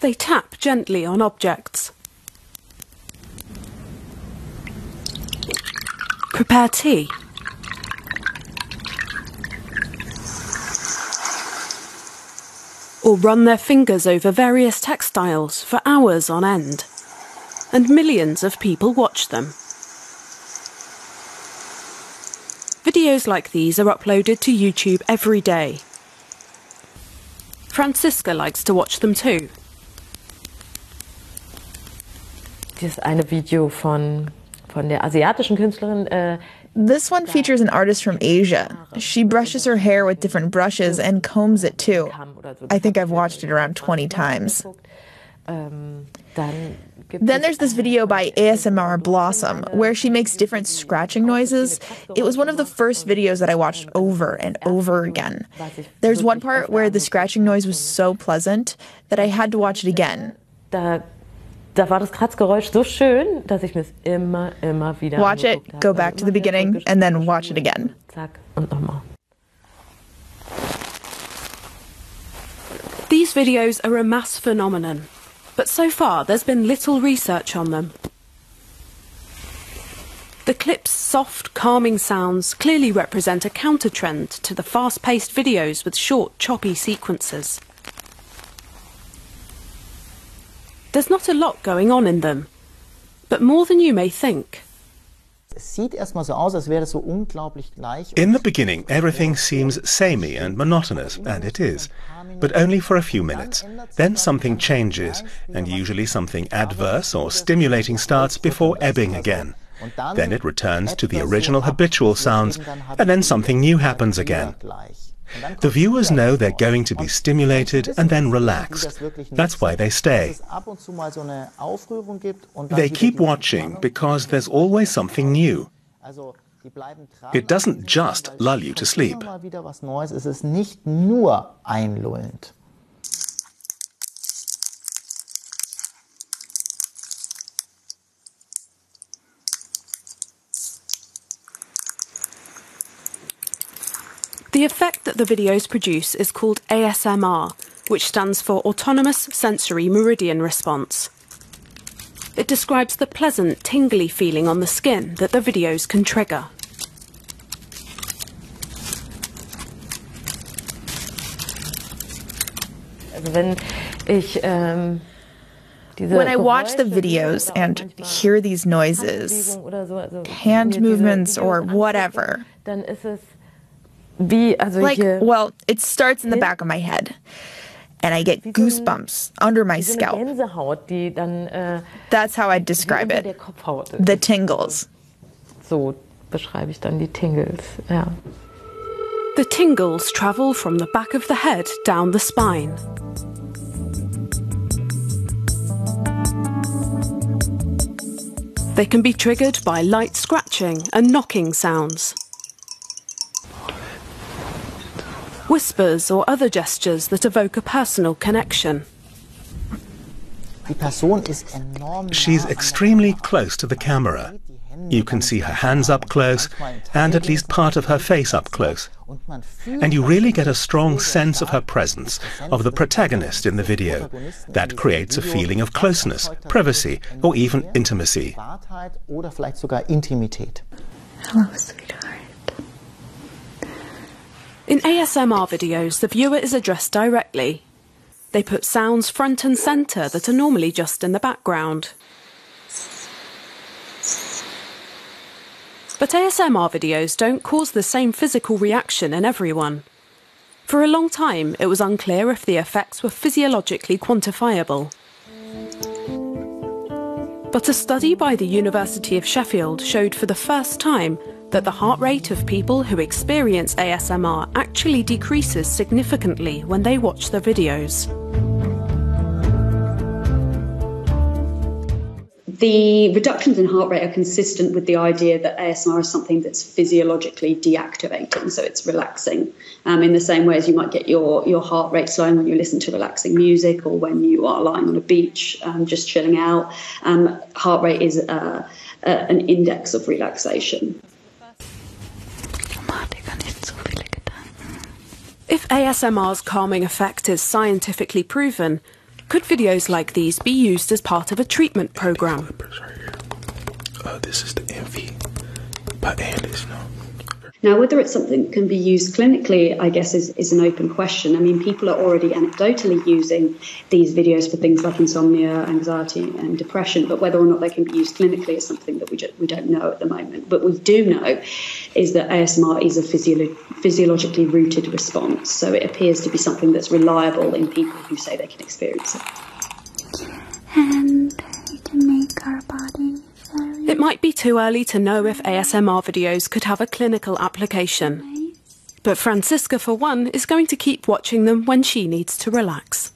They tap gently on objects. Prepare tea. Or run their fingers over various textiles for hours on end. And millions of people watch them. Videos like these are uploaded to YouTube every day. Francisca likes to watch them too. Dieses eine Video von, von der asiatischen Künstlerin. Äh, This one features an artist from Asia. She brushes her hair with different brushes and combs it too. I think I've watched it around 20 times. ähm, Then there's this video by ASMR Blossom where she makes different scratching noises. It was one of the first videos that I watched over and over again. There's one part where the scratching noise was so pleasant that I had to watch it again. Da, da war das Kratzgeräusch so schön, dass ich mir es immer, immer wieder Watch it, angeguckt habe. go back to the beginning, and then watch it again. Zack und nochmal. These videos are a mass phenomenon, but so far there's been little research on them. The clip's soft, calming sounds clearly represent a counter trend to the fast paced videos with short, choppy sequences. There's not a lot going on in them, but more than you may think. Es sieht erstmal so aus, als wäre es so unglaublich gleich. In the beginning, everything seems samey and monotonous, and it is, but only for a few minutes. Then something changes, and usually something adverse or stimulating starts before ebbing again. Then it returns to the original habitual sounds, and then something new happens again. The viewers know they're going to be stimulated and then relaxed. That's why they stay. They keep watching because there's always something new. It doesn't just lull you to sleep. Immer wieder was Neues. Es ist nicht nur einlullend. The effect that the videos produce is called ASMR, which stands for Autonomous Sensory Meridian Response. It describes the pleasant, tingly feeling on the skin that the videos can trigger. Also wenn ich ähm, diese When I watch the videos and hear these noises, Handbewegung oder so, also hand movements or whatever. angucke, dann ist es wie, also like, hier, well, it starts in the back of my head. And I get goosebumps under my so scalp. Die dann äh, That's how I'd describe it. The tingles. So beschreibe ich dann die Tingles, ja. The tingles travel from the back of the head down the spine. They can be triggered by light scratching and knocking sounds. Whispers or other gestures that evoke a personal connection. Die Person ist enorm She's extremely close to the camera. You can see her hands up close and at least part of her face up close. und man fühlt And you really get a strong sense of her presence, of the protagonist in the video. That creates a feeling of closeness, privacy, or even intimacy. Privatheit oder vielleicht sogar Intimität. Hello, sweetheart. In ASMR videos, the viewer is addressed directly. They put sounds front and centre that are normally just in the background. But ASMR videos don't cause the same physical reaction in everyone. For a long time, it was unclear if the effects were physiologically quantifiable. But a study by the University of Sheffield showed for the first time that the heart rate of people who experience ASMR actually decreases significantly when they watch the videos. The reductions in heart rate are consistent with the idea that ASMR is something that's physiologically deactivating, so it's relaxing. Um, in the same way as you might get your, your heart rate slowing when you listen to relaxing music or when you are lying on a beach um, just chilling out. Um, heart rate is uh, uh, an index of relaxation. If ASMR's calming effect is scientifically proven, Could videos like these be used as part of a treatment program? Uh, this is the Envy Andis. No. Now, whether it's something that can be used clinically, I guess, is, is an open question. I mean, people are already anecdotally using these videos for things like insomnia, anxiety, and depression, but whether or not they can be used clinically is something that we, just, we don't know at the moment. But we do know is that ASMR is a physio- physiologically rooted response, so it appears to be something that's reliable in people who say they can experience it. And it make our body It might be too early to know if ASMR videos could have a clinical application. But Francisca, for one, is going to keep watching them when she needs to relax.